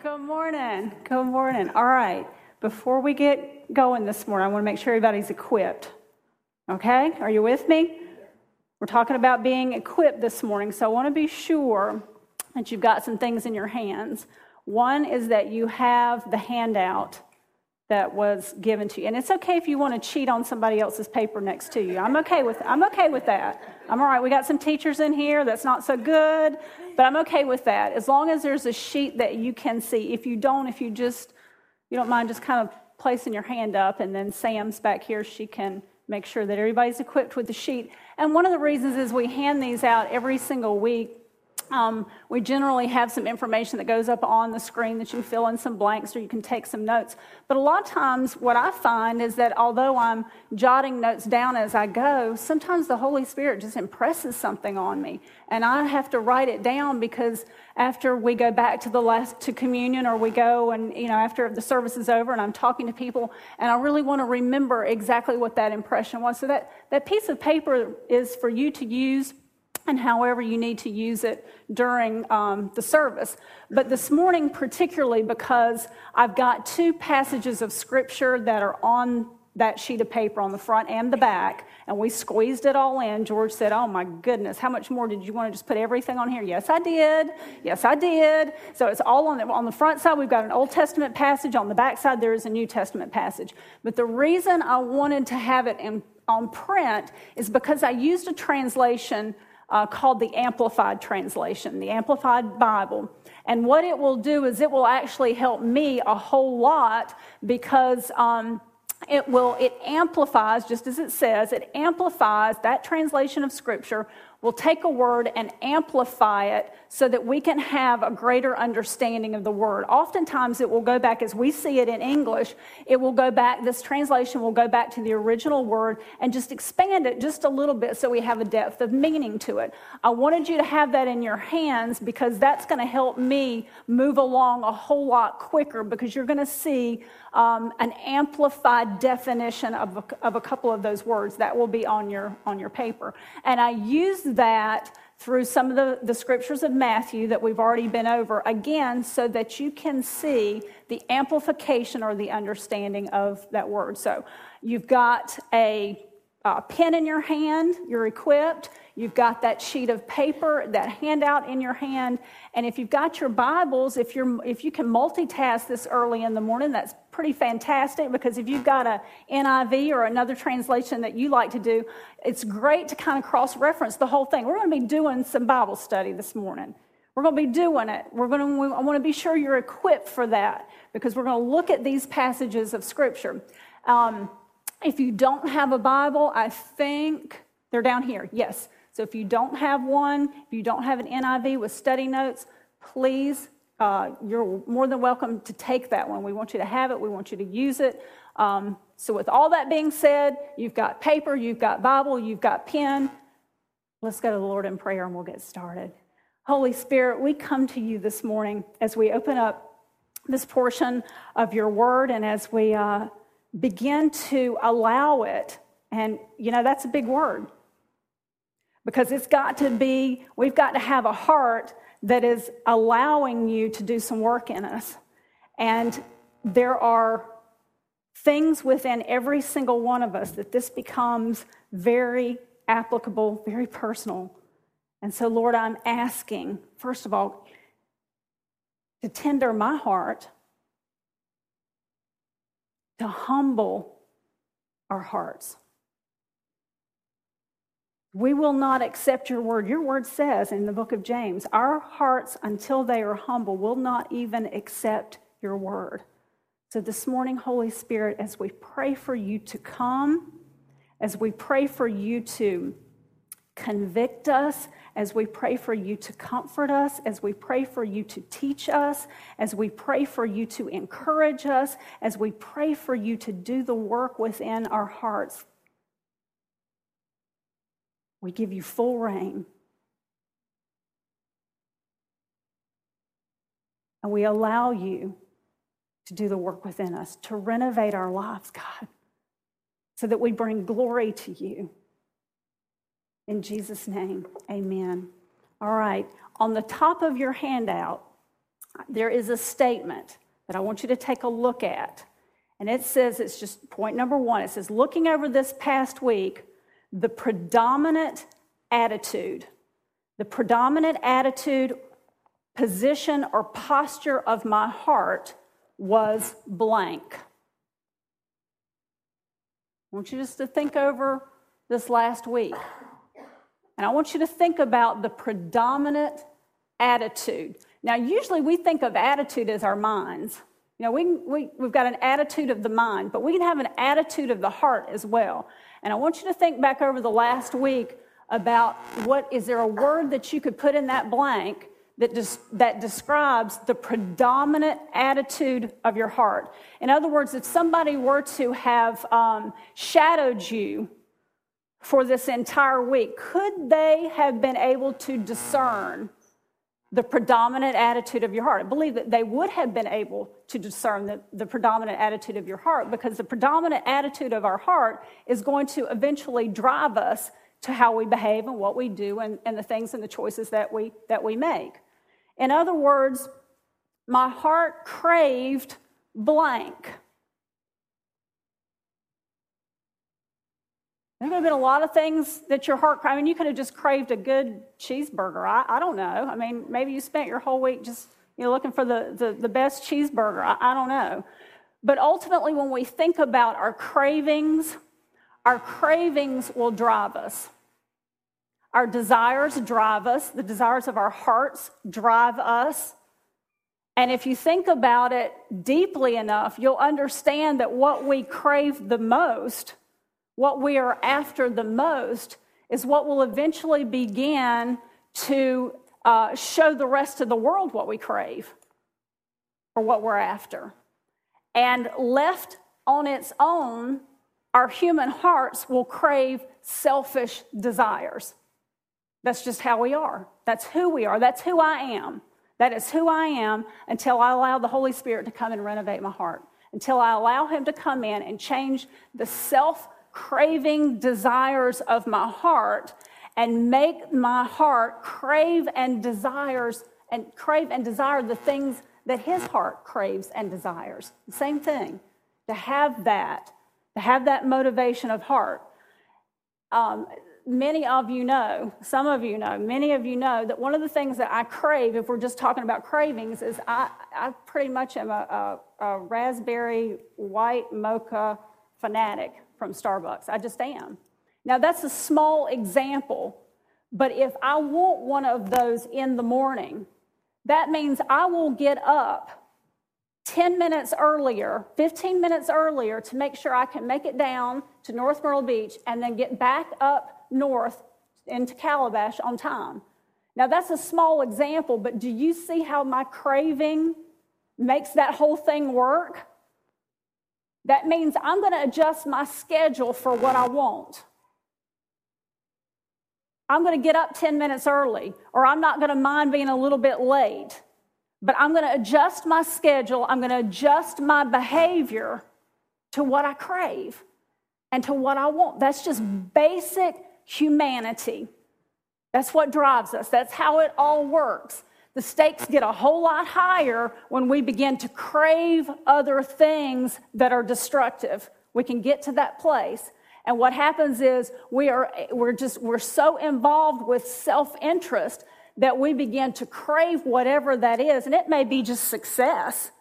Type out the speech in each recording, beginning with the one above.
Good morning. Good morning. All right. Before we get going this morning, I want to make sure everybody's equipped. Okay? Are you with me? We're talking about being equipped this morning, so I want to be sure that you've got some things in your hands. One is that you have the handout that was given to you. And it's okay if you want to cheat on somebody else's paper next to you. I'm okay with I'm okay with that. I'm all right. We got some teachers in here that's not so good, but I'm okay with that. As long as there's a sheet that you can see. If you don't, if you just you don't mind just kind of placing your hand up and then Sam's back here, she can make sure that everybody's equipped with the sheet. And one of the reasons is we hand these out every single week um, we generally have some information that goes up on the screen that you fill in some blanks or you can take some notes. But a lot of times, what I find is that although I'm jotting notes down as I go, sometimes the Holy Spirit just impresses something on me. And I have to write it down because after we go back to the last to communion or we go and, you know, after the service is over and I'm talking to people and I really want to remember exactly what that impression was. So that, that piece of paper is for you to use and however you need to use it during um, the service. But this morning, particularly because I've got two passages of scripture that are on that sheet of paper on the front and the back, and we squeezed it all in. George said, Oh my goodness, how much more did you want to just put everything on here? Yes, I did. Yes, I did. So it's all on the, on the front side, we've got an Old Testament passage. On the back side, there is a New Testament passage. But the reason I wanted to have it in, on print is because I used a translation uh, called the Amplified Translation, the Amplified Bible. And what it will do is it will actually help me a whole lot because um, it will it amplifies just as it says it amplifies that translation of scripture will take a word and amplify it so that we can have a greater understanding of the word. Oftentimes, it will go back as we see it in English, it will go back, this translation will go back to the original word and just expand it just a little bit so we have a depth of meaning to it. I wanted you to have that in your hands because that's going to help me move along a whole lot quicker because you're going to see um, an amplified definition of a, of a couple of those words that will be on your on your paper. And i use that through some of the, the scriptures of matthew that we've already been over again so that you can see the amplification or the understanding of that word. So you've got a, a pen in your hand you're equipped You've got that sheet of paper, that handout in your hand. And if you've got your Bibles, if, you're, if you can multitask this early in the morning, that's pretty fantastic because if you've got a NIV or another translation that you like to do, it's great to kind of cross reference the whole thing. We're going to be doing some Bible study this morning. We're going to be doing it. We're going to, I want to be sure you're equipped for that because we're going to look at these passages of Scripture. Um, if you don't have a Bible, I think they're down here. Yes. So if you don't have one, if you don't have an NIV with study notes, please, uh, you're more than welcome to take that one. We want you to have it, we want you to use it. Um, so, with all that being said, you've got paper, you've got Bible, you've got pen. Let's go to the Lord in prayer and we'll get started. Holy Spirit, we come to you this morning as we open up this portion of your word and as we uh, begin to allow it. And, you know, that's a big word because it's got to be, we've got to have a heart that is allowing you to do some work in us. And there are things within every single one of us that this becomes very applicable, very personal. And so, Lord, I'm asking, first of all, to tender my heart, to humble our hearts. We will not accept your word. Your word says in the book of James, our hearts, until they are humble, will not even accept your word. So this morning, Holy Spirit, as we pray for you to come, as we pray for you to convict us, as we pray for you to comfort us, as we pray for you to teach us, as we pray for you to encourage us, as we pray for you to do the work within our hearts, we give you full reign. And we allow you to do the work within us, to renovate our lives, God, so that we bring glory to you. In Jesus' name, amen. All right. On the top of your handout, there is a statement that I want you to take a look at. And it says, it's just point number one. It says, looking over this past week, the predominant attitude, the predominant attitude, position, or posture of my heart was blank. I want you just to think over this last week. And I want you to think about the predominant attitude. Now, usually we think of attitude as our minds. You know, we, we, we've got an attitude of the mind, but we can have an attitude of the heart as well. And I want you to think back over the last week about what is there a word that you could put in that blank that, des- that describes the predominant attitude of your heart. In other words, if somebody were to have um, shadowed you for this entire week, could they have been able to discern the predominant attitude of your heart? I believe that they would have been able to discern the, the predominant attitude of your heart because the predominant attitude of our heart is going to eventually drive us to how we behave and what we do and, and the things and the choices that we, that we make. In other words, my heart craved blank. There could have been a lot of things that your heart. I mean, you could have just craved a good cheeseburger. I, I don't know. I mean, maybe you spent your whole week just you know, looking for the, the, the best cheeseburger. I, I don't know. But ultimately, when we think about our cravings, our cravings will drive us. Our desires drive us, the desires of our hearts drive us. And if you think about it deeply enough, you'll understand that what we crave the most, what we are after the most, is what will eventually begin to uh, show the rest of the world what we crave or what we're after. And left on its own, our human hearts will crave selfish desires. That's just how we are. That's who we are. That's who I am. That is who I am until I allow the Holy Spirit to come and renovate my heart, until I allow Him to come in and change the self craving desires of my heart and make my heart crave and desires and crave and desire the things that his heart craves and desires. Same thing. To have that, to have that motivation of heart. Um, many of you know, some of you know, many of you know that one of the things that I crave, if we're just talking about cravings, is I, I pretty much am a, a, a raspberry white mocha fanatic from Starbucks. I just am. Now, that's a small example, but if I want one of those in the morning, that means I will get up 10 minutes earlier, 15 minutes earlier to make sure I can make it down to North Myrtle Beach and then get back up north into Calabash on time. Now, that's a small example, but do you see how my craving makes that whole thing work? That means I'm going to adjust my schedule for what I want. I'm going to get up 10 minutes early, or I'm not going to mind being a little bit late, but I'm going to adjust my schedule. I'm going to adjust my behavior to what I crave and to what I want. That's just basic humanity. That's what drives us. That's how it all works. The stakes get a whole lot higher when we begin to crave other things that are destructive. We can get to that place. And what happens is we are we're just we're so involved with self-interest that we begin to crave whatever that is. And it may be just success.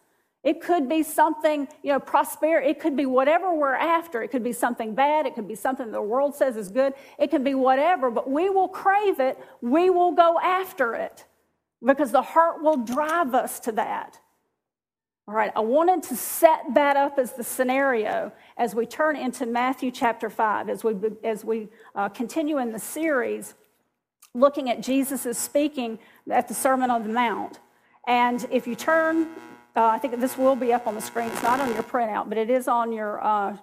It could be something, you know, prosperity. It could be whatever we're after. It could be something bad. It could be something the world says is good. It can be whatever, but we will crave it. We will go after it because the heart will drive us to that. All right, I wanted to set that up as the scenario as we turn into Matthew chapter 5, as we, as we uh, continue in the series looking at Jesus' speaking at the Sermon on the Mount. And if you turn uh, I think this will be up on the screen. It's not on your printout, but it is on your uh,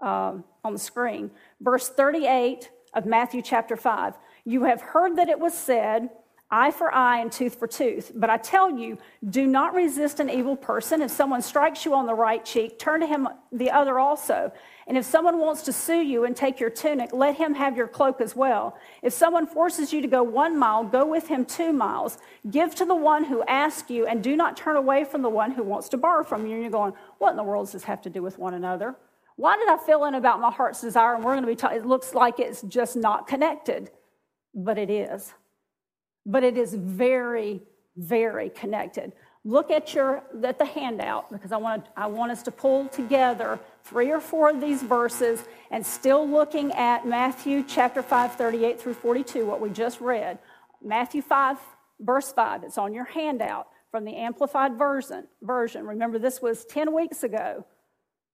uh, on the screen. Verse 38 of Matthew chapter 5. You have heard that it was said, eye for eye and tooth for tooth. But I tell you, do not resist an evil person. If someone strikes you on the right cheek, turn to him the other also. And if someone wants to sue you and take your tunic, let him have your cloak as well. If someone forces you to go one mile, go with him two miles. Give to the one who asks you, and do not turn away from the one who wants to borrow from you. And you're going, what in the world does this have to do with one another? Why did I fill in about my heart's desire? And we're going to be talking, it looks like it's just not connected, but it is but it is very, very connected. Look at your at the handout because I want I want us to pull together three or four of these verses and still looking at Matthew chapter 5, 38 through 42, what we just read. Matthew 5, verse 5. It's on your handout from the Amplified version. version. Remember, this was 10 weeks ago,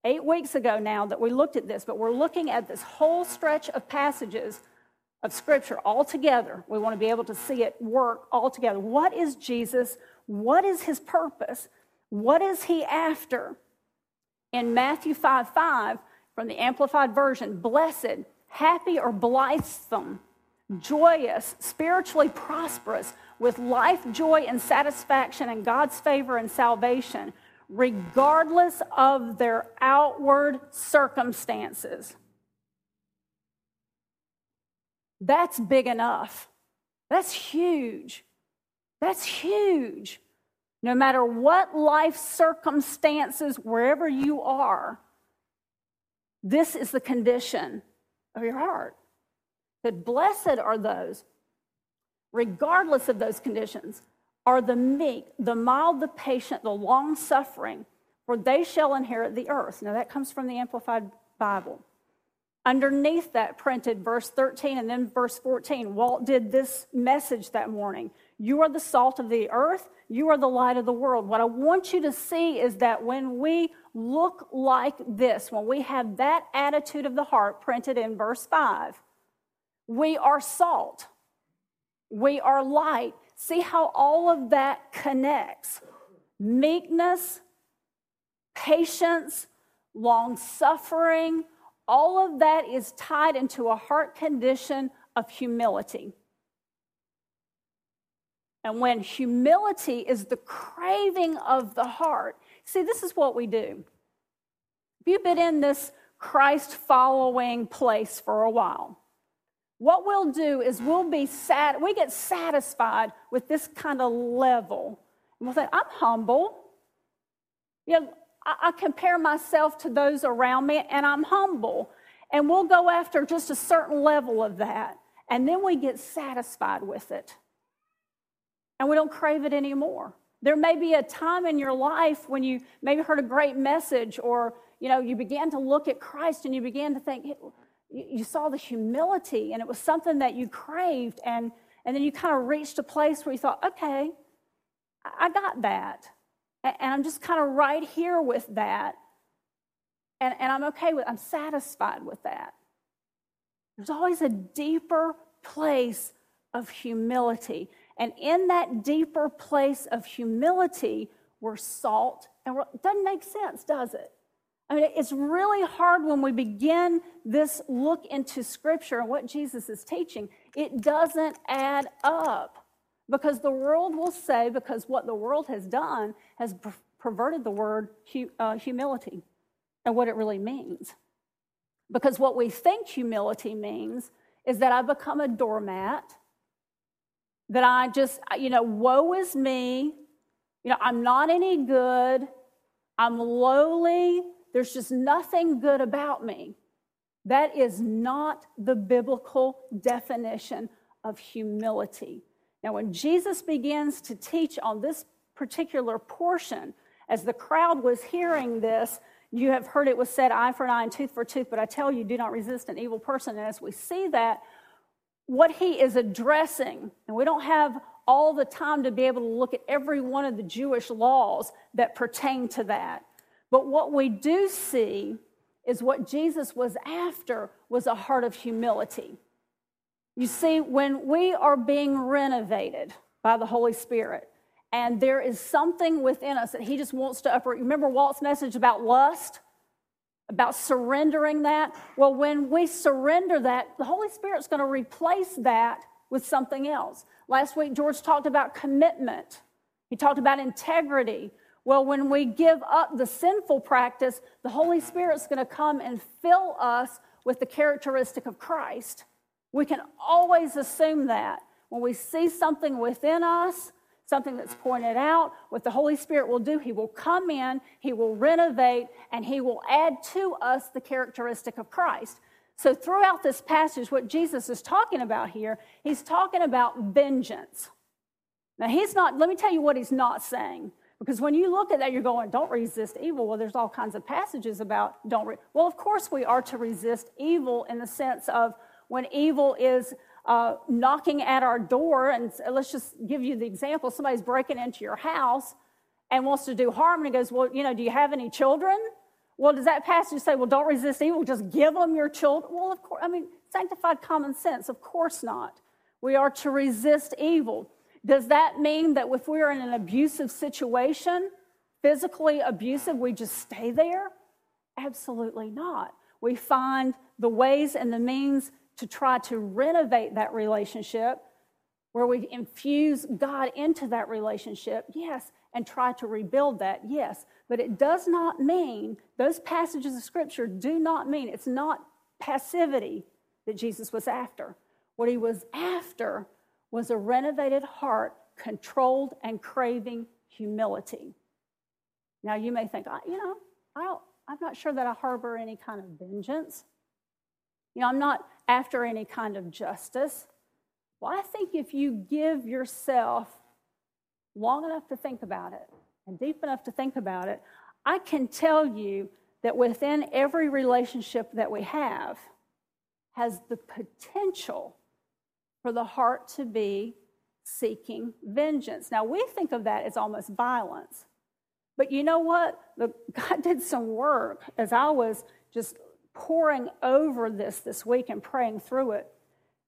eight weeks ago now that we looked at this, but we're looking at this whole stretch of passages of Scripture all together. We want to be able to see it work all together. What is Jesus? What is his purpose? What is he after? In Matthew 5 5, from the Amplified Version, blessed, happy, or blithesome, joyous, spiritually prosperous, with life, joy, and satisfaction, and God's favor and salvation, regardless of their outward circumstances. That's big enough. That's huge. That's huge. No matter what life circumstances, wherever you are, this is the condition of your heart. That blessed are those, regardless of those conditions, are the meek, the mild, the patient, the long suffering, for they shall inherit the earth. Now, that comes from the Amplified Bible. Underneath that printed verse 13 and then verse 14, Walt did this message that morning. You are the salt of the earth, you are the light of the world. What I want you to see is that when we look like this, when we have that attitude of the heart printed in verse 5, we are salt, we are light. See how all of that connects meekness, patience, long suffering all of that is tied into a heart condition of humility. And when humility is the craving of the heart, see, this is what we do. If you've been in this Christ following place for a while, what we'll do is we'll be sat, we get satisfied with this kind of level. And we'll say, I'm humble. You know, I, compare myself to those around me and I'm humble. And we'll go after just a certain level of that. And then we get satisfied with it. And we don't crave it anymore. There may be a time in your life when you maybe heard a great message or you know you began to look at Christ and you began to think you saw the humility and it was something that you craved and and then you kind of reached a place where you thought okay I got that and I'm just kind of right here with that. And, and I'm okay with I'm satisfied with that. There's always a deeper place of humility. And in that deeper place of humility, we're salt. And we're, it doesn't make sense, does it? I mean, it's really hard when we begin this look into Scripture and what Jesus is teaching. It doesn't add up. Because the world will say, because what the world has done has perverted the word uh, humility and what it really means. Because what we think humility means is that I become a doormat, that I just, you know, woe is me, you know, I'm not any good, I'm lowly, there's just nothing good about me. That is not the biblical definition of humility. Now, when Jesus begins to teach on this particular portion, as the crowd was hearing this, you have heard it was said eye for an eye and tooth for tooth, but I tell you, do not resist an evil person. And as we see that, what he is addressing, and we don't have all the time to be able to look at every one of the Jewish laws that pertain to that. But what we do see is what Jesus was after was a heart of humility. You see, when we are being renovated by the Holy Spirit, and there is something within us that He just wants to uproot. Remember Walt's message about lust? About surrendering that? Well, when we surrender that, the Holy Spirit's going to replace that with something else. Last week, George talked about commitment, he talked about integrity. Well, when we give up the sinful practice, the Holy Spirit's going to come and fill us with the characteristic of Christ. We can always assume that. When we see something within us, something that's pointed out, what the Holy Spirit will do, He will come in, He will renovate, and He will add to us the characteristic of Christ. So, throughout this passage, what Jesus is talking about here, He's talking about vengeance. Now, He's not, let me tell you what He's not saying. Because when you look at that, you're going, don't resist evil. Well, there's all kinds of passages about don't. Re-. Well, of course, we are to resist evil in the sense of when evil is uh, knocking at our door, and let's just give you the example somebody's breaking into your house and wants to do harm, and he goes, Well, you know, do you have any children? Well, does that passage say, Well, don't resist evil, just give them your children? Well, of course, I mean, sanctified common sense, of course not. We are to resist evil. Does that mean that if we're in an abusive situation, physically abusive, we just stay there? Absolutely not. We find the ways and the means to try to renovate that relationship, where we infuse God into that relationship, yes, and try to rebuild that, yes. But it does not mean, those passages of Scripture do not mean, it's not passivity that Jesus was after. What he was after was a renovated heart, controlled and craving humility. Now, you may think, you know, I I'm not sure that I harbor any kind of vengeance. You know, I'm not after any kind of justice. Well, I think if you give yourself long enough to think about it and deep enough to think about it, I can tell you that within every relationship that we have has the potential for the heart to be seeking vengeance. Now, we think of that as almost violence. But you know what? The, God did some work as I was just poring over this this week and praying through it.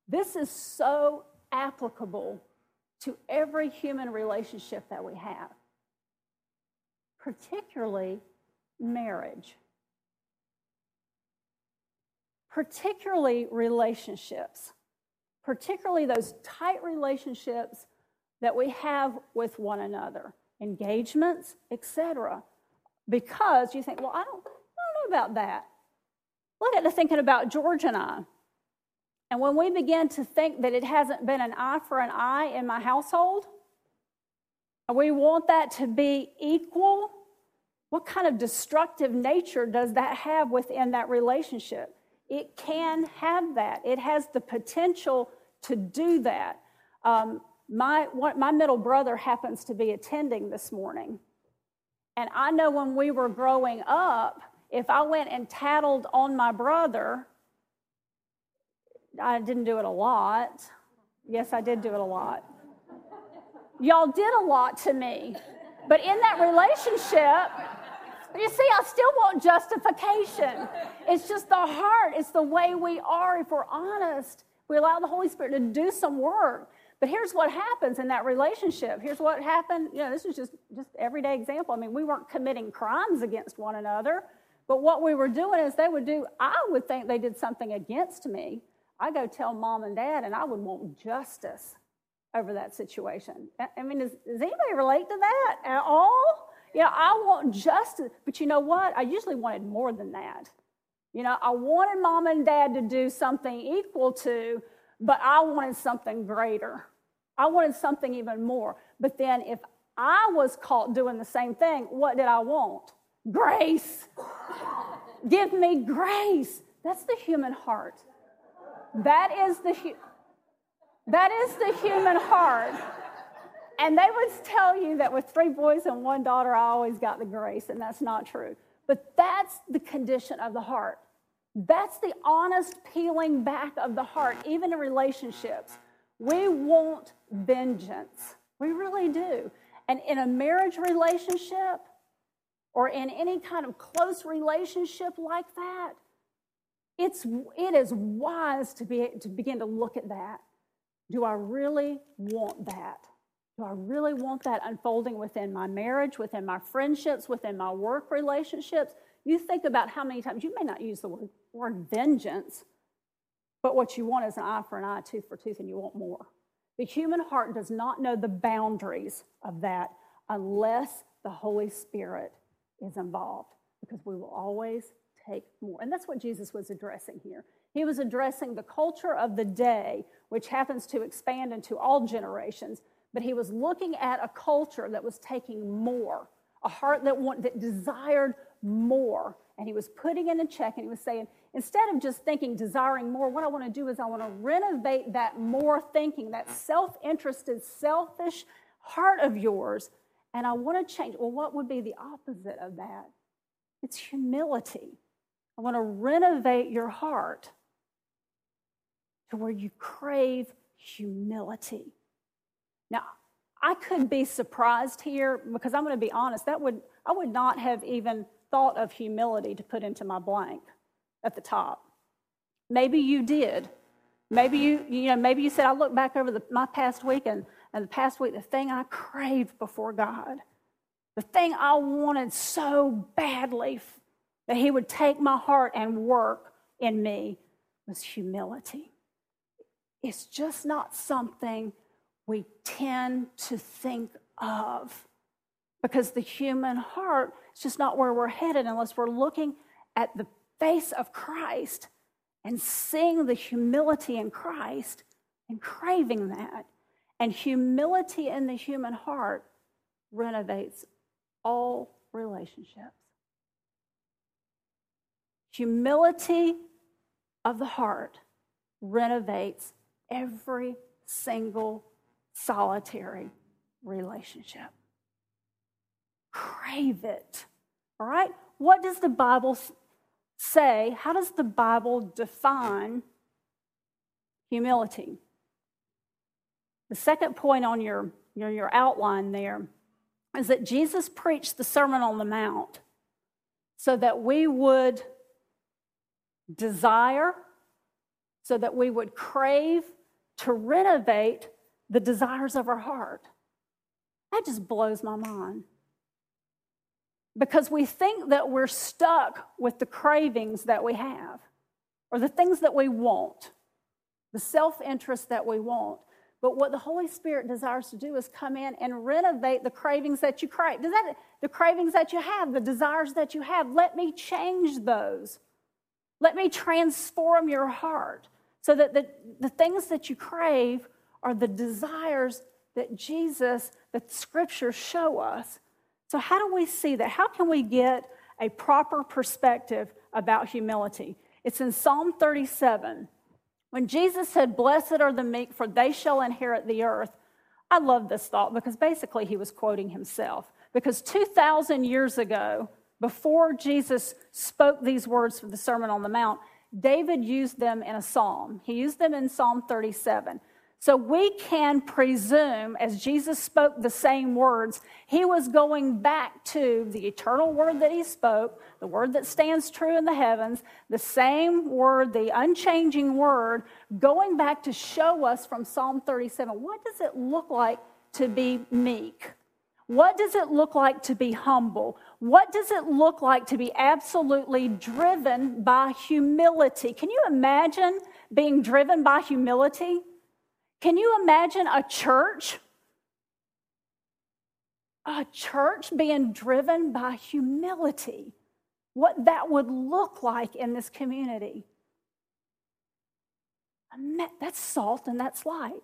This is so applicable to every human relationship that we have, particularly marriage, particularly relationships, particularly those tight relationships that we have with one another, engagements, etc. Because you think, well, I don't, I don't know about that. Look at the thinking about George and I. And when we begin to think that it hasn't been an eye for an eye in my household, and we want that to be equal, what kind of destructive nature does that have within that relationship? It can have that. It has the potential to do that. Um, my, my middle brother happens to be attending this morning. And I know when we were growing up, if I went and tattled on my brother, I didn't do it a lot. Yes, I did do it a lot. Y'all did a lot to me. But in that relationship, you see, I still want justification. It's just the heart, it's the way we are. If we're honest, we allow the Holy Spirit to do some work. But here's what happens in that relationship. Here's what happened. You know, this is just just everyday example. I mean, we weren't committing crimes against one another. But what we were doing is they would do, I would think they did something against me. I go tell mom and dad, and I would want justice over that situation. I mean, does, does anybody relate to that at all? You know, I want justice, but you know what? I usually wanted more than that. You know, I wanted mom and dad to do something equal to, but I wanted something greater. I wanted something even more. But then if I was caught doing the same thing, what did I want? Grace. Give me grace. That's the human heart. That is the that is the human heart. And they would tell you that with three boys and one daughter, I always got the grace, and that's not true. But that's the condition of the heart. That's the honest peeling back of the heart, even in relationships. We want vengeance. We really do. And in a marriage relationship, or in any kind of close relationship like that, it's, it is wise to, be, to begin to look at that. Do I really want that? Do I really want that unfolding within my marriage, within my friendships, within my work relationships? You think about how many times you may not use the word, word vengeance, but what you want is an eye for an eye, tooth for tooth, and you want more. The human heart does not know the boundaries of that unless the Holy Spirit is involved, because we will always take more. And that's what Jesus was addressing here. He was addressing the culture of the day, which happens to expand into all generations, but he was looking at a culture that was taking more, a heart that, want, that desired more. And he was putting it in check and he was saying, instead of just thinking, desiring more, what I want to do is I want to renovate that more thinking, that self interested, selfish heart of yours. And I want to change. Well, what would be the opposite of that? It's humility. I want to renovate your heart to where you crave humility. Now, I could be surprised here because I'm going to be honest, that would I would not have even thought of humility to put into my blank at the top. Maybe you did. Maybe you, you know, maybe you said, I look back over the, my past week and, and the past week, the thing I craved before God, the thing I wanted so badly that He would take my heart and work in me was humility. It's just not something we tend to think of because the human heart is just not where we're headed unless we're looking at the face of Christ and seeing the humility in Christ and craving that. And humility in the human heart renovates all relationships. Humility of the heart renovates every single solitary relationship. Crave it. All right? What does the Bible say? How does the Bible define humility? The second point on your, your, your outline there is that Jesus preached the Sermon on the Mount so that we would desire, so that we would crave to renovate the desires of our heart. That just blows my mind. Because we think that we're stuck with the cravings that we have, or the things that we want, the self interest that we want. But what the Holy Spirit desires to do is come in and renovate the cravings that you crave. Does that, the cravings that you have, the desires that you have, let me change those. Let me transform your heart so that the, the things that you crave are the desires that Jesus, that scriptures show us. So, how do we see that? How can we get a proper perspective about humility? It's in Psalm 37. When Jesus said, Blessed are the meek, for they shall inherit the earth. I love this thought because basically he was quoting himself. Because 2,000 years ago, before Jesus spoke these words for the Sermon on the Mount, David used them in a psalm. He used them in Psalm 37. So we can presume, as Jesus spoke the same words, he was going back to the eternal word that he spoke, the word that stands true in the heavens, the same word, the unchanging word, going back to show us from Psalm 37 what does it look like to be meek? What does it look like to be humble? What does it look like to be absolutely driven by humility? Can you imagine being driven by humility? Can you imagine a church? A church being driven by humility. What that would look like in this community. That's salt and that's light.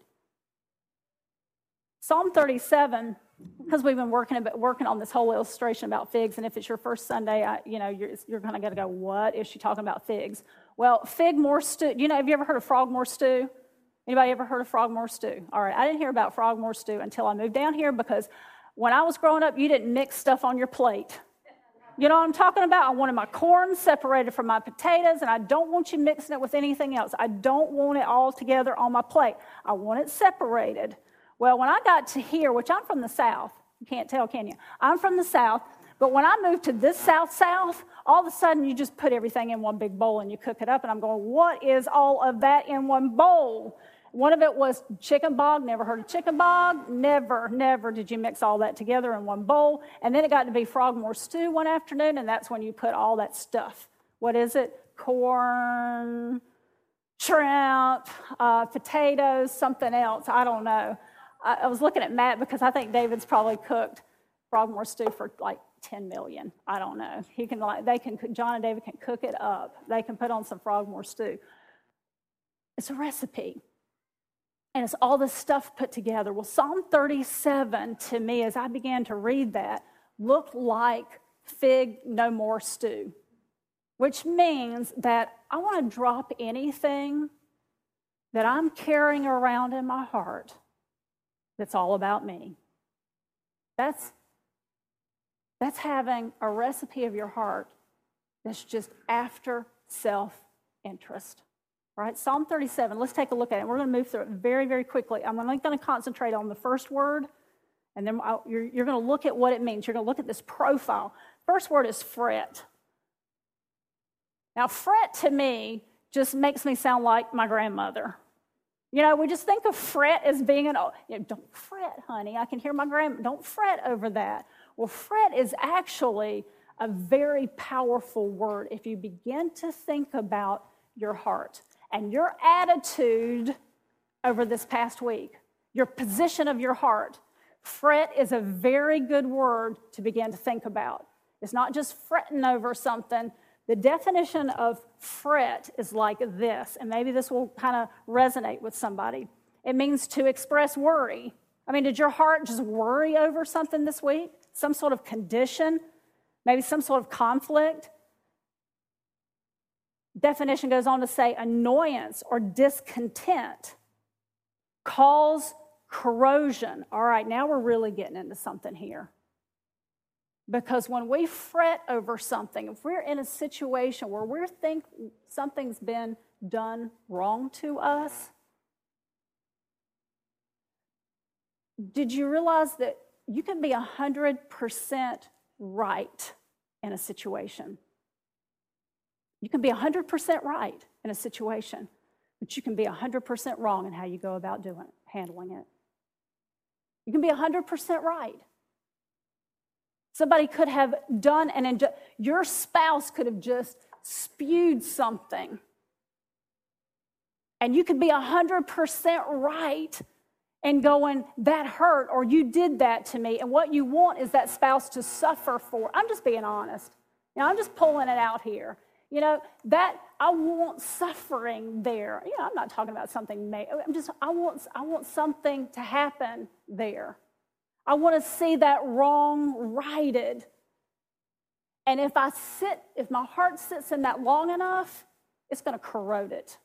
Psalm 37, because we've been working, working on this whole illustration about figs, and if it's your first Sunday, I, you know, you're, you're kind of going to go, what is she talking about figs? Well, fig more stew. You know, have you ever heard of frogmore stew? Anybody ever heard of frogmore stew? All right, I didn't hear about frogmore stew until I moved down here because when I was growing up, you didn't mix stuff on your plate. You know what I'm talking about? I wanted my corn separated from my potatoes, and I don't want you mixing it with anything else. I don't want it all together on my plate. I want it separated. Well, when I got to here, which I'm from the South, you can't tell, can you? I'm from the South, but when I moved to this South South, all of a sudden you just put everything in one big bowl and you cook it up, and I'm going, what is all of that in one bowl? One of it was chicken bog. Never heard of chicken bog. Never, never did you mix all that together in one bowl. And then it got to be frogmore stew one afternoon, and that's when you put all that stuff. What is it? Corn, shrimp, uh, potatoes, something else. I don't know. I, I was looking at Matt because I think David's probably cooked Frogmore stew for like 10 million. I don't know. He can like they can John and David can cook it up. They can put on some Frogmore stew. It's a recipe. And it's all this stuff put together. Well, Psalm 37 to me, as I began to read that, looked like fig no more stew, which means that I want to drop anything that I'm carrying around in my heart that's all about me. That's, that's having a recipe of your heart that's just after self interest. Right? Psalm 37, let's take a look at it. We're going to move through it very, very quickly. I'm only going to concentrate on the first word, and then I'll, you're, you're going to look at what it means. You're going to look at this profile. First word is fret. Now, fret to me just makes me sound like my grandmother. You know, we just think of fret as being an, oh, you know, don't fret, honey. I can hear my grandma, don't fret over that. Well, fret is actually a very powerful word if you begin to think about your heart and your attitude over this past week, your position of your heart. Fret is a very good word to begin to think about. It's not just fretting over something, the definition of fret is like this, and maybe this will kind of resonate with somebody. It means to express worry. I mean, did your heart just worry over something this week? Some sort of condition? Maybe some sort of conflict? Definition goes on to say annoyance or discontent, cause corrosion. All right, now we're really getting into something here. Because when we fret over something, if we're in a situation where we think something's been done wrong to us, did you realize that you can be 100% right in a situation? You can be 100% right in a situation, but you can be 100% wrong in how you go about doing it, handling it. You can be 100% right. Somebody could have done and inju- your spouse could have just spewed something. And you could be 100% right and going, that hurt, or you did that to me. And what you want is that spouse to suffer for. I'm just being honest. You know, I'm just pulling it out here. You know, that I want suffering there. You know, I'm not talking about something, I'm just, I want, I want something to happen there. I want to see that wrong righted. And if I sit, if my heart sits in that long enough, it's going to corrode it.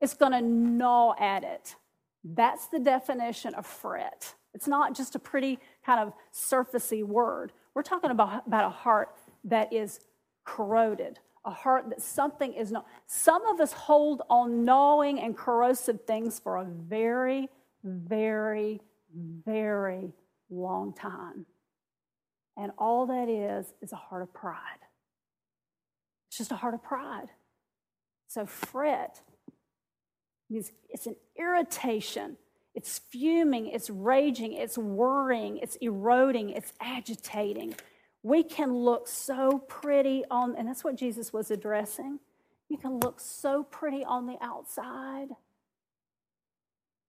It's going to gnaw at it. That's the definition of fret. It's not just a pretty kind of surfacey word. We're talking about, about a heart that is corroded, a heart that something is not. Some of us hold on gnawing and corrosive things for a very, very very long time. And all that is, is a heart of pride. It's just a heart of pride. So, fret means it's an irritation, it's fuming, it's raging, it's worrying, it's eroding, it's agitating. We can look so pretty on, and that's what Jesus was addressing. You can look so pretty on the outside,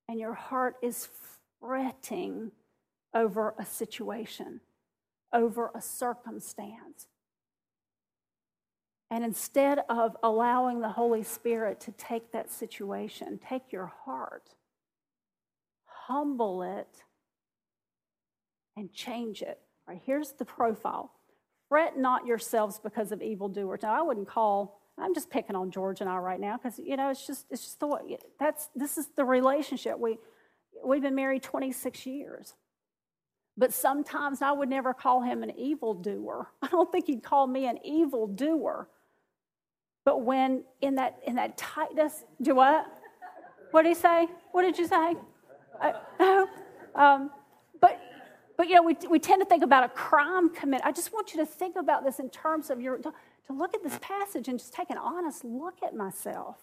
and your heart is fretting over a situation, over a circumstance. And instead of allowing the Holy Spirit to take that situation, take your heart, humble it, and change it. All right, here's the profile. Fret not yourselves because of evildoers. Now, I wouldn't call, I'm just picking on George and I right now because, you know, it's just, it's just the way, that's, this is the relationship. We, We've been married 26 years. But sometimes I would never call him an evildoer. I don't think he'd call me an evildoer. But when in that in that tightness, do what? What did he say? What did you say? Uh, no. Um, but you know we, we tend to think about a crime commit. I just want you to think about this in terms of your to, to look at this mm. passage and just take an honest look at myself.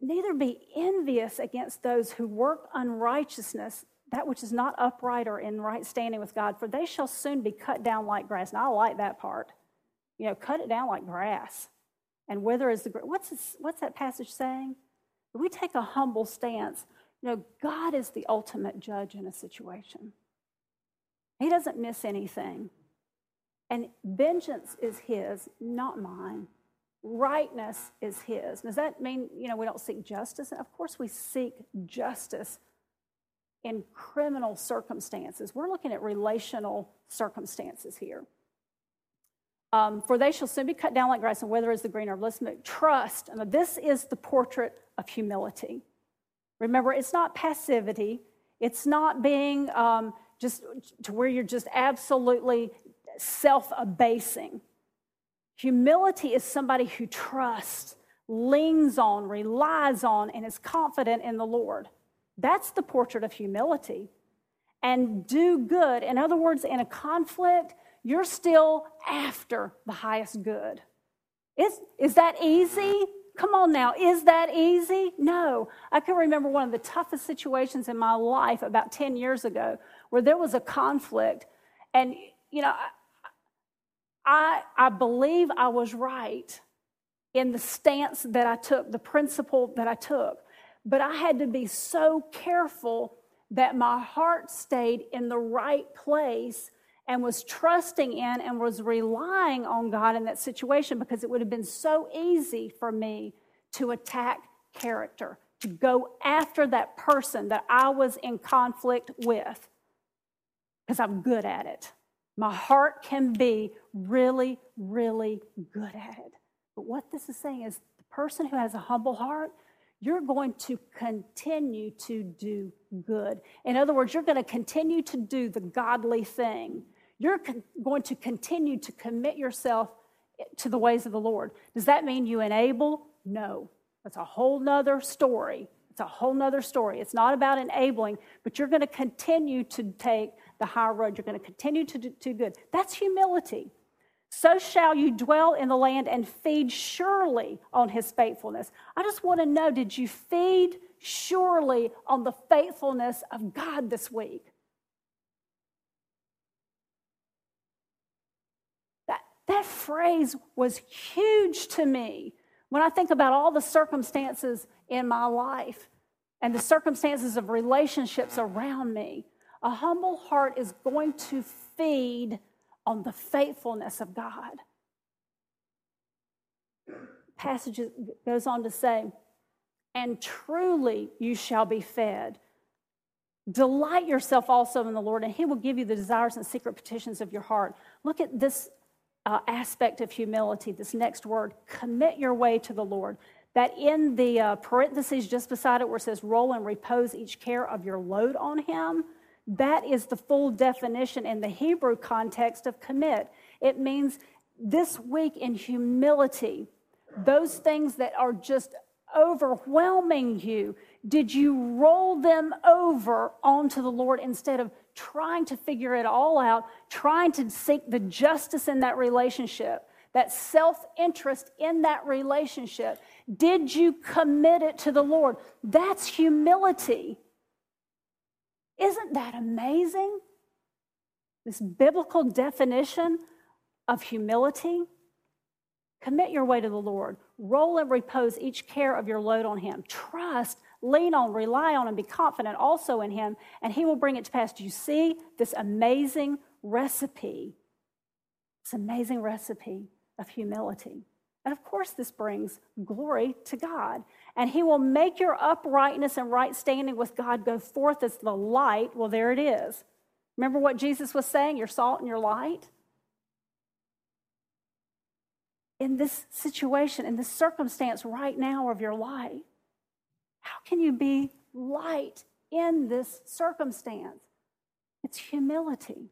Neither be envious against those who work unrighteousness, that which is not upright or in right standing with God, for they shall soon be cut down like grass. Now, I like that part. You know, cut it down like grass. And whether is the what's this, what's that passage saying? If we take a humble stance, know, God is the ultimate judge in a situation. He doesn't miss anything. And vengeance is his, not mine. Rightness is his. Does that mean, you know, we don't seek justice? Of course we seek justice in criminal circumstances. We're looking at relational circumstances here. Um, for they shall soon be cut down like grass, and wither is the green herb. Let's make trust. And this is the portrait of humility. Remember, it's not passivity. It's not being um, just to where you're just absolutely self abasing. Humility is somebody who trusts, leans on, relies on, and is confident in the Lord. That's the portrait of humility. And do good. In other words, in a conflict, you're still after the highest good. Is, is that easy? Come on now, is that easy? No. I can remember one of the toughest situations in my life about 10 years ago where there was a conflict. And, you know, I, I believe I was right in the stance that I took, the principle that I took. But I had to be so careful that my heart stayed in the right place and was trusting in and was relying on God in that situation because it would have been so easy for me to attack character, to go after that person that I was in conflict with because I'm good at it. My heart can be really, really good at it. But what this is saying is the person who has a humble heart, you're going to continue to do good. In other words, you're going to continue to do the godly thing. You're going to continue to commit yourself to the ways of the Lord. Does that mean you enable? No. That's a whole nother story. It's a whole nother story. It's not about enabling, but you're going to continue to take the high road. You're going to continue to do good. That's humility. So shall you dwell in the land and feed surely on his faithfulness. I just want to know did you feed surely on the faithfulness of God this week? That, phrase was huge to me when I think about all the circumstances in my life and the circumstances of relationships around me. A humble heart is going to feed on the faithfulness of God. Passage goes on to say, and truly you shall be fed. Delight yourself also in the Lord, and He will give you the desires and secret petitions of your heart. Look at this uh, aspect of humility, this next word commit your way to the Lord. That in the uh, parentheses just beside it, where it says roll and repose each care of your load on Him, that is the full definition in the Hebrew context of commit. It means this week in humility, those things that are just overwhelming you, did you roll them over onto the Lord instead of trying to figure it all out, trying to seek the justice in that relationship, that self interest in that relationship? Did you commit it to the Lord? That's humility. Isn't that amazing? This biblical definition of humility. Commit your way to the Lord. Roll and repose each care of your load on Him. Trust, lean on, rely on, and be confident also in Him, and He will bring it to pass. Do you see this amazing recipe? This amazing recipe of humility. And of course, this brings glory to God. And He will make your uprightness and right standing with God go forth as the light. Well, there it is. Remember what Jesus was saying? Your salt and your light? In this situation, in this circumstance right now of your life, how can you be light in this circumstance? It's humility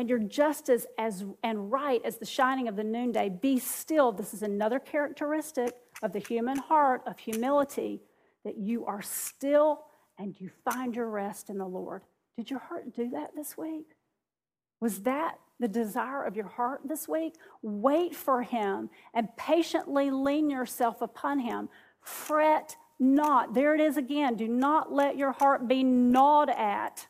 and you're just as, as and right as the shining of the noonday. Be still. This is another characteristic of the human heart of humility that you are still and you find your rest in the Lord. Did your heart do that this week? Was that the desire of your heart this week? Wait for Him and patiently lean yourself upon Him. Fret not. There it is again. Do not let your heart be gnawed at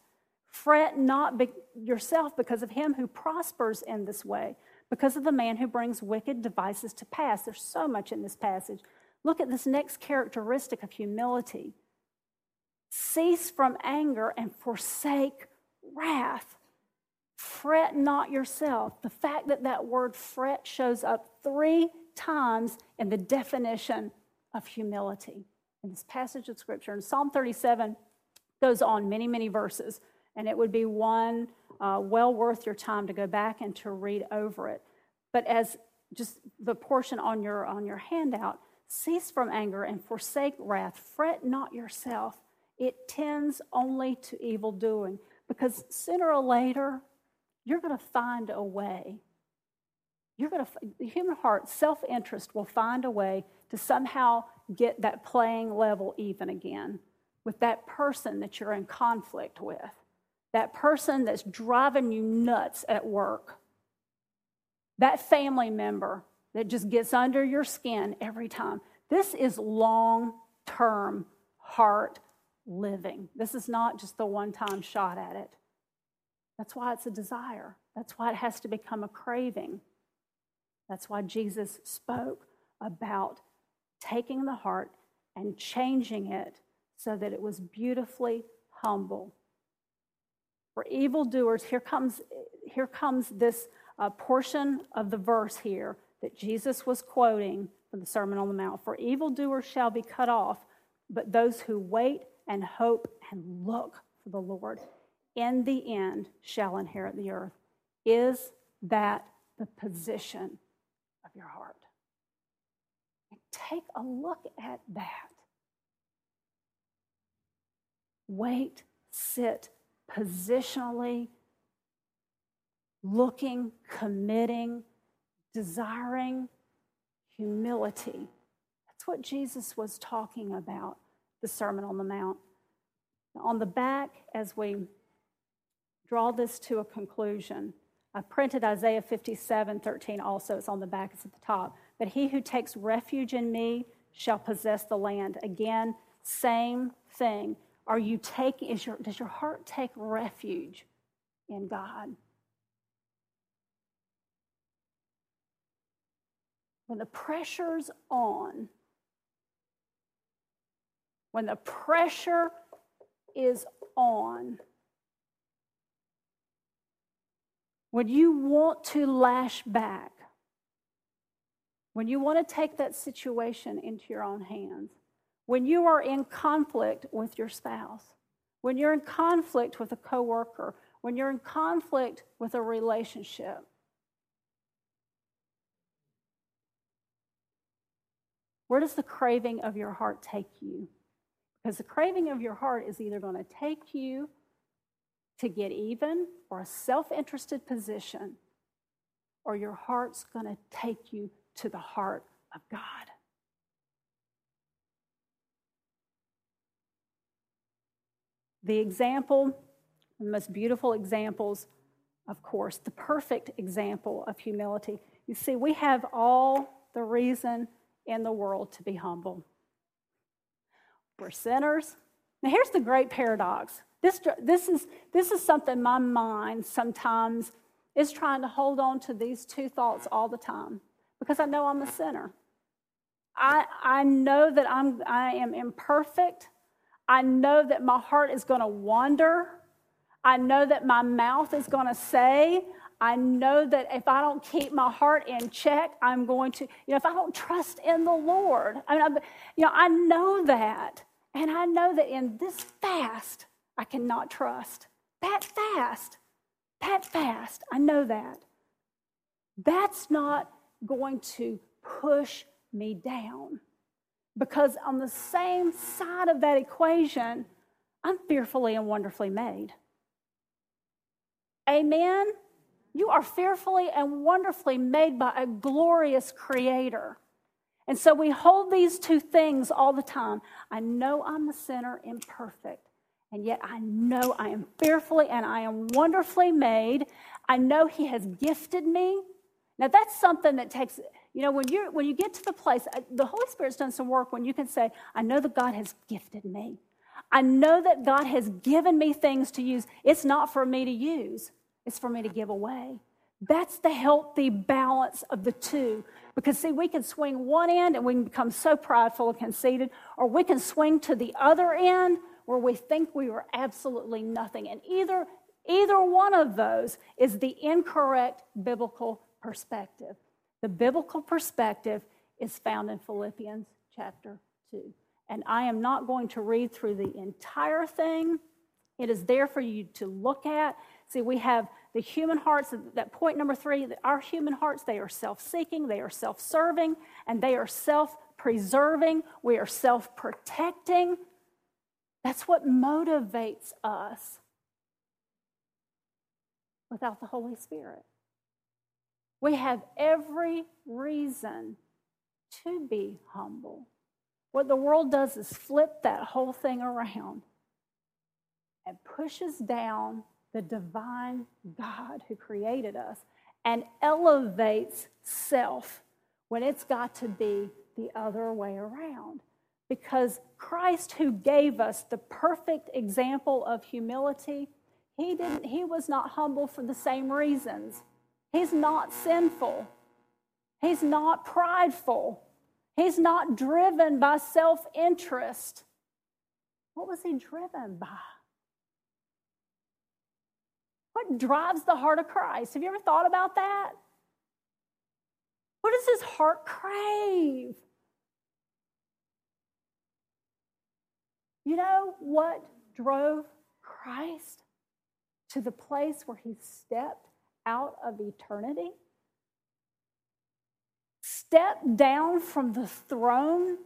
Fret not be yourself because of him who prospers in this way, because of the man who brings wicked devices to pass. There's so much in this passage. Look at this next characteristic of humility cease from anger and forsake wrath. Fret not yourself. The fact that that word fret shows up three times in the definition of humility in this passage of scripture. And Psalm 37 goes on many, many verses, and it would be one uh, well worth your time to go back and to read over it. But as just the portion on your on your handout, cease from anger and forsake wrath. Fret not yourself. It tends only to evil doing. Because sooner or later, you're going to find a way. You're going to, the human heart, self interest will find a way to somehow get that playing level even again with that person that you're in conflict with, that person that's driving you nuts at work, that family member that just gets under your skin every time. This is long term heart living. This is not just the one time shot at it. That's why it's a desire. That's why it has to become a craving. That's why Jesus spoke about taking the heart and changing it so that it was beautifully humble. For evildoers, here comes, here comes this uh, portion of the verse here that Jesus was quoting from the Sermon on the Mount. For evildoers shall be cut off, but those who wait and hope and look for the Lord in the end shall inherit the earth. Is that the position of your heart? Take a look at that. Wait, sit positionally, looking, committing, desiring humility. That's what Jesus was talking about, the Sermon on the Mount. On the back, as we draw this to a conclusion, I printed Isaiah 57 13 also. It's on the back, it's at the top. But he who takes refuge in me shall possess the land. Again, same thing. Are you taking, is your, does your heart take refuge in God? When the pressure's on, when the pressure is on, when you want to lash back, when you want to take that situation into your own hands, when you are in conflict with your spouse, when you're in conflict with a coworker, when you're in conflict with a relationship, where does the craving of your heart take you? Because the craving of your heart is either going to take you to get even or a self interested position, or your heart's going to take you to the heart of God. The example, the most beautiful examples, of course, the perfect example of humility. You see, we have all the reason in the world to be humble. We're sinners. Now, here's the great paradox. This, this, is, this is something my mind sometimes is trying to hold on to these two thoughts all the time because I know I'm a sinner. I, I know that I'm, I am imperfect. I know that my heart is going to wander. I know that my mouth is going to say. I know that if I don't keep my heart in check, I'm going to, you know, if I don't trust in the Lord, I mean, I, you know, I know that. And I know that in this fast, I cannot trust. That fast, that fast, I know that. That's not going to push me down. Because on the same side of that equation, I'm fearfully and wonderfully made. Amen? You are fearfully and wonderfully made by a glorious creator. And so we hold these two things all the time. I know I'm a sinner, imperfect, and yet I know I am fearfully and I am wonderfully made. I know He has gifted me. Now, that's something that takes, you know, when, you when you get to the place, uh, the Holy Spirit's done some work when you can say, I know that God has gifted me. I know that God has given me things to use. It's not for me to use, it's for me to give away. That's the healthy balance of the two. Because, see, we can swing one end and we can become so prideful and conceited, or we can swing to the other end where we think we are absolutely nothing. And either, either one of those is the incorrect biblical perspective. The biblical perspective is found in Philippians chapter 2. And I am not going to read through the entire thing. It is there for you to look at. See, we have the human hearts, that point number three, our human hearts, they are self seeking, they are self serving, and they are self preserving. We are self protecting. That's what motivates us without the Holy Spirit. We have every reason to be humble. What the world does is flip that whole thing around and pushes down the divine God who created us and elevates self when it's got to be the other way around. Because Christ, who gave us the perfect example of humility, he, didn't, he was not humble for the same reasons. He's not sinful. He's not prideful. He's not driven by self interest. What was he driven by? What drives the heart of Christ? Have you ever thought about that? What does his heart crave? You know what drove Christ to the place where he stepped out of eternity? Step down from the throne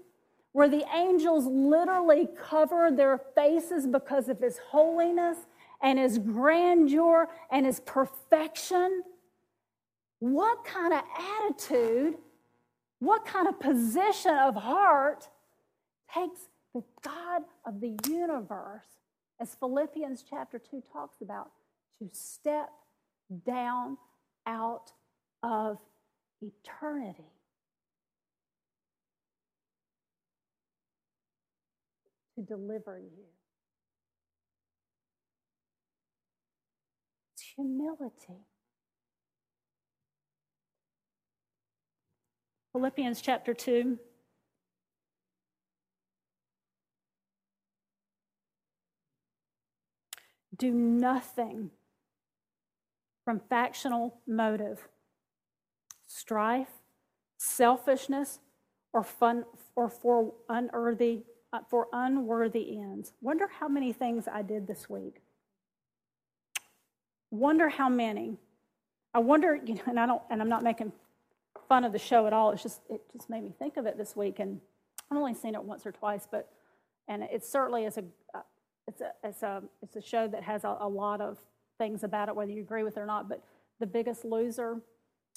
where the angels literally cover their faces because of his holiness and his grandeur and his perfection. What kind of attitude, what kind of position of heart takes the God of the universe, as Philippians chapter 2 talks about, to step down out of eternity? To deliver you. It's humility. Philippians chapter 2. Do nothing from factional motive, strife, selfishness, or fun or for unworthy uh, for unworthy ends. Wonder how many things I did this week. Wonder how many. I wonder, you know, and I don't, and I'm not making fun of the show at all. It's just, it just made me think of it this week, and I've only seen it once or twice, but, and it certainly is a, uh, it's a, it's a, it's a show that has a, a lot of things about it, whether you agree with it or not. But the Biggest Loser,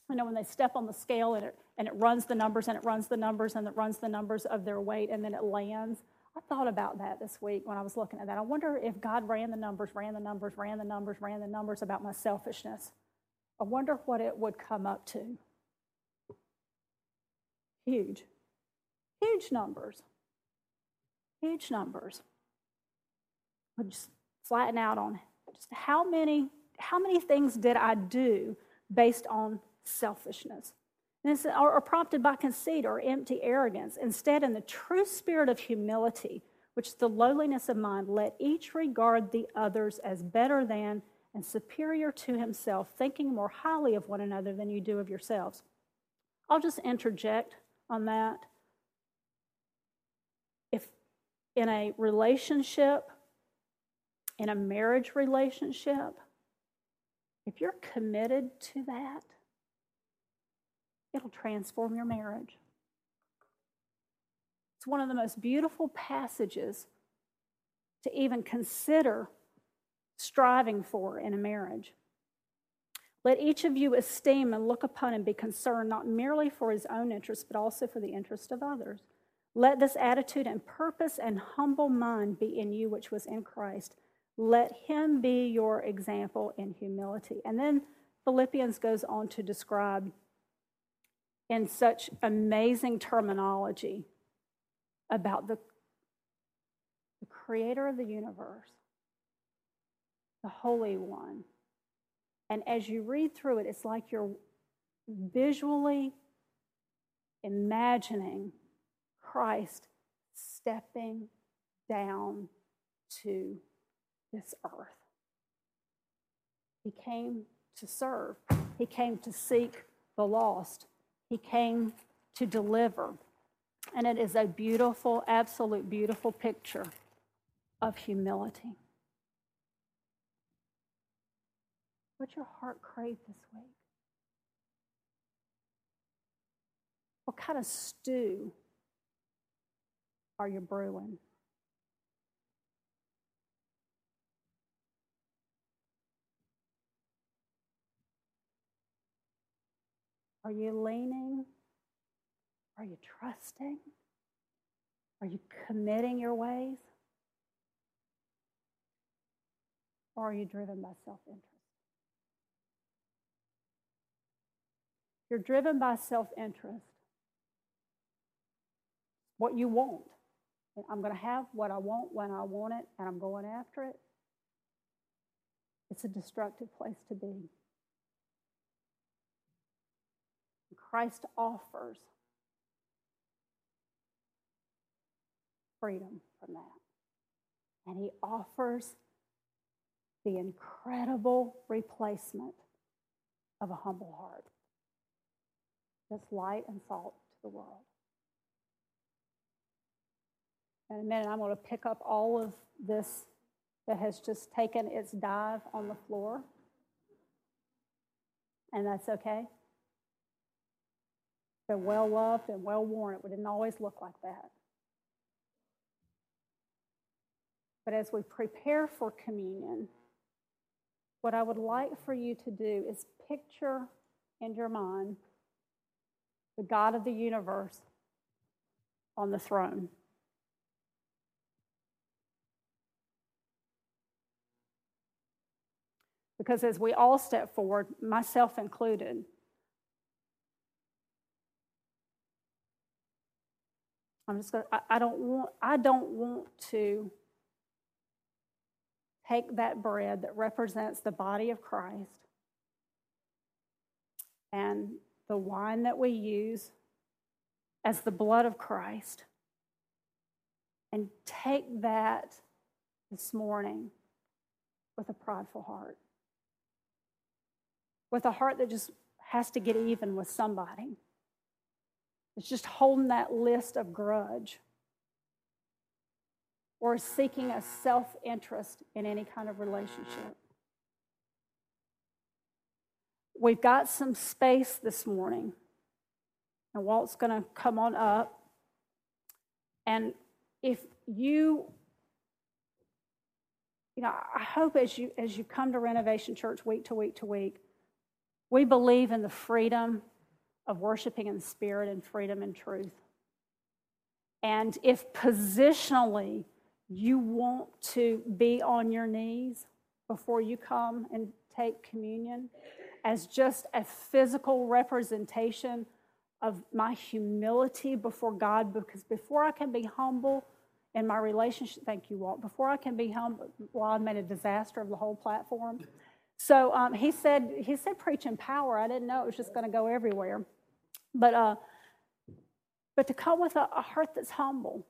you know, when they step on the scale and it and it runs the numbers and it runs the numbers and it runs the numbers of their weight and then it lands. I thought about that this week when I was looking at that. I wonder if God ran the numbers, ran the numbers, ran the numbers, ran the numbers about my selfishness. I wonder what it would come up to. Huge. Huge numbers. Huge numbers. Would just flatten out on just how many, how many things did I do based on selfishness? or prompted by conceit or empty arrogance. Instead, in the true spirit of humility, which is the lowliness of mind, let each regard the others as better than and superior to himself, thinking more highly of one another than you do of yourselves. I'll just interject on that. If in a relationship, in a marriage relationship, if you're committed to that, it'll transform your marriage. It's one of the most beautiful passages to even consider striving for in a marriage. Let each of you esteem and look upon and be concerned not merely for his own interest, but also for the interest of others. Let this attitude and purpose and humble mind be in you, which was in Christ. Let him be your example in humility. And then Philippians goes on to describe in such amazing terminology about the, the creator of the universe, the Holy One, And as you read through it, it's like you're visually imagining Christ stepping down to this earth. He came to serve, He came to seek the lost, He came to deliver. And it is a beautiful, absolute beautiful picture of humility. What's your heart crave this week? What kind of stew are you brewing? Are you leaning? Are you trusting? Are you committing your ways? Or are you driven by self interest? You're driven by self interest. What you want. I'm going to have what I want when I want it, and I'm going after it. It's a destructive place to be. Christ offers freedom from that. And he offers the incredible replacement of a humble heart that's light and salt to the world. In a minute, I'm going to pick up all of this that has just taken its dive on the floor. And that's okay. They're well loved and well worn. It didn't always look like that. But as we prepare for communion, what I would like for you to do is picture in your mind the God of the universe on the throne. Because as we all step forward, myself included, I'm just going I don't want, I don't want to take that bread that represents the body of Christ and the wine that we use as the blood of Christ and take that this morning with a prideful heart. With a heart that just has to get even with somebody. It's just holding that list of grudge or seeking a self interest in any kind of relationship. We've got some space this morning, and Walt's going to come on up. And if you, you know, I hope as you as you come to Renovation Church week to week to week, we believe in the freedom of worshiping in spirit and freedom and truth. And if positionally you want to be on your knees before you come and take communion as just a physical representation of my humility before God, because before I can be humble in my relationship, thank you, Walt, before I can be humble, well, I made a disaster of the whole platform. So um, he said, he said, preach in power. I didn't know it was just going to go everywhere. But, uh, but to come with a, a heart that's humble,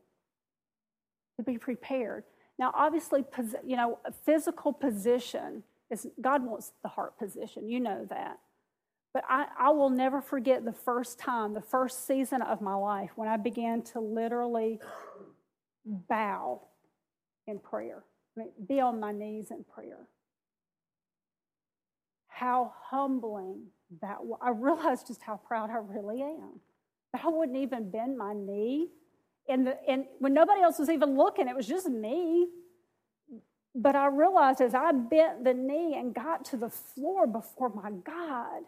to be prepared. Now, obviously, you know, physical position is God wants the heart position. You know that. But I, I will never forget the first time, the first season of my life when I began to literally bow in prayer, I mean, be on my knees in prayer. How humbling that was. I realized just how proud I really am. That I wouldn't even bend my knee. And, the, and when nobody else was even looking, it was just me. But I realized as I bent the knee and got to the floor before my God,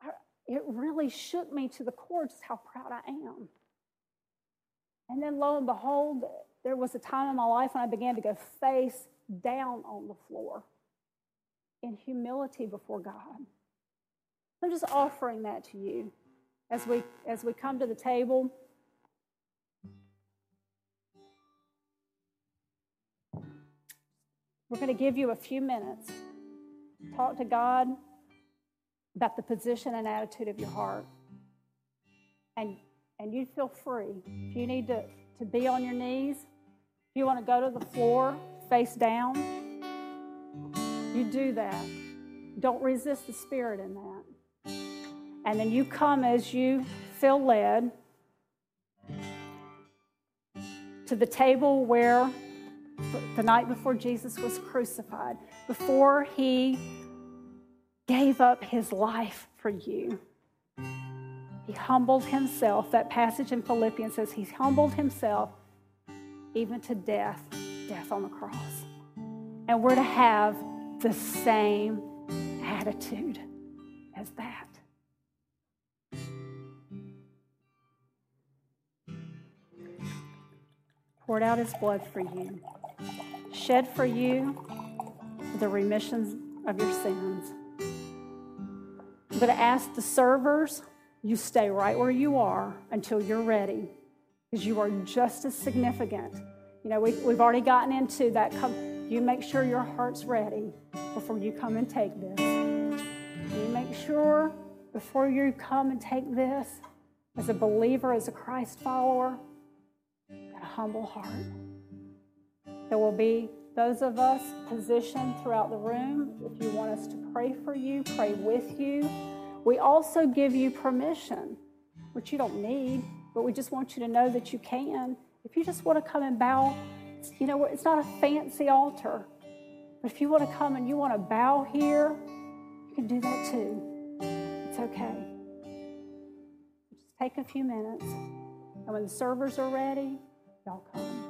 I, it really shook me to the core just how proud I am. And then lo and behold, there was a time in my life when I began to go face down on the floor in humility before God. I'm just offering that to you as we as we come to the table. We're going to give you a few minutes talk to God about the position and attitude of your heart. And, and you feel free. If you need to, to be on your knees, if you want to go to the floor face down, you do that. Don't resist the Spirit in that. And then you come as you feel led to the table where the night before Jesus was crucified, before he gave up his life for you. He humbled himself. That passage in Philippians says he humbled himself even to death, death on the cross. And we're to have the same attitude as that. Poured out his blood for you, shed for you the remission of your sins. I'm going to ask the servers, you stay right where you are until you're ready, because you are just as significant. You know, we, we've already gotten into that. You make sure your heart's ready before you come and take this. You make sure before you come and take this, as a believer, as a Christ follower, got a humble heart. There will be those of us positioned throughout the room, if you want us to pray for you, pray with you. We also give you permission, which you don't need, but we just want you to know that you can. If you just want to come and bow, you know, it's not a fancy altar, but if you want to come and you want to bow here, you can do that too. It's okay. Just take a few minutes, and when the servers are ready, y'all come.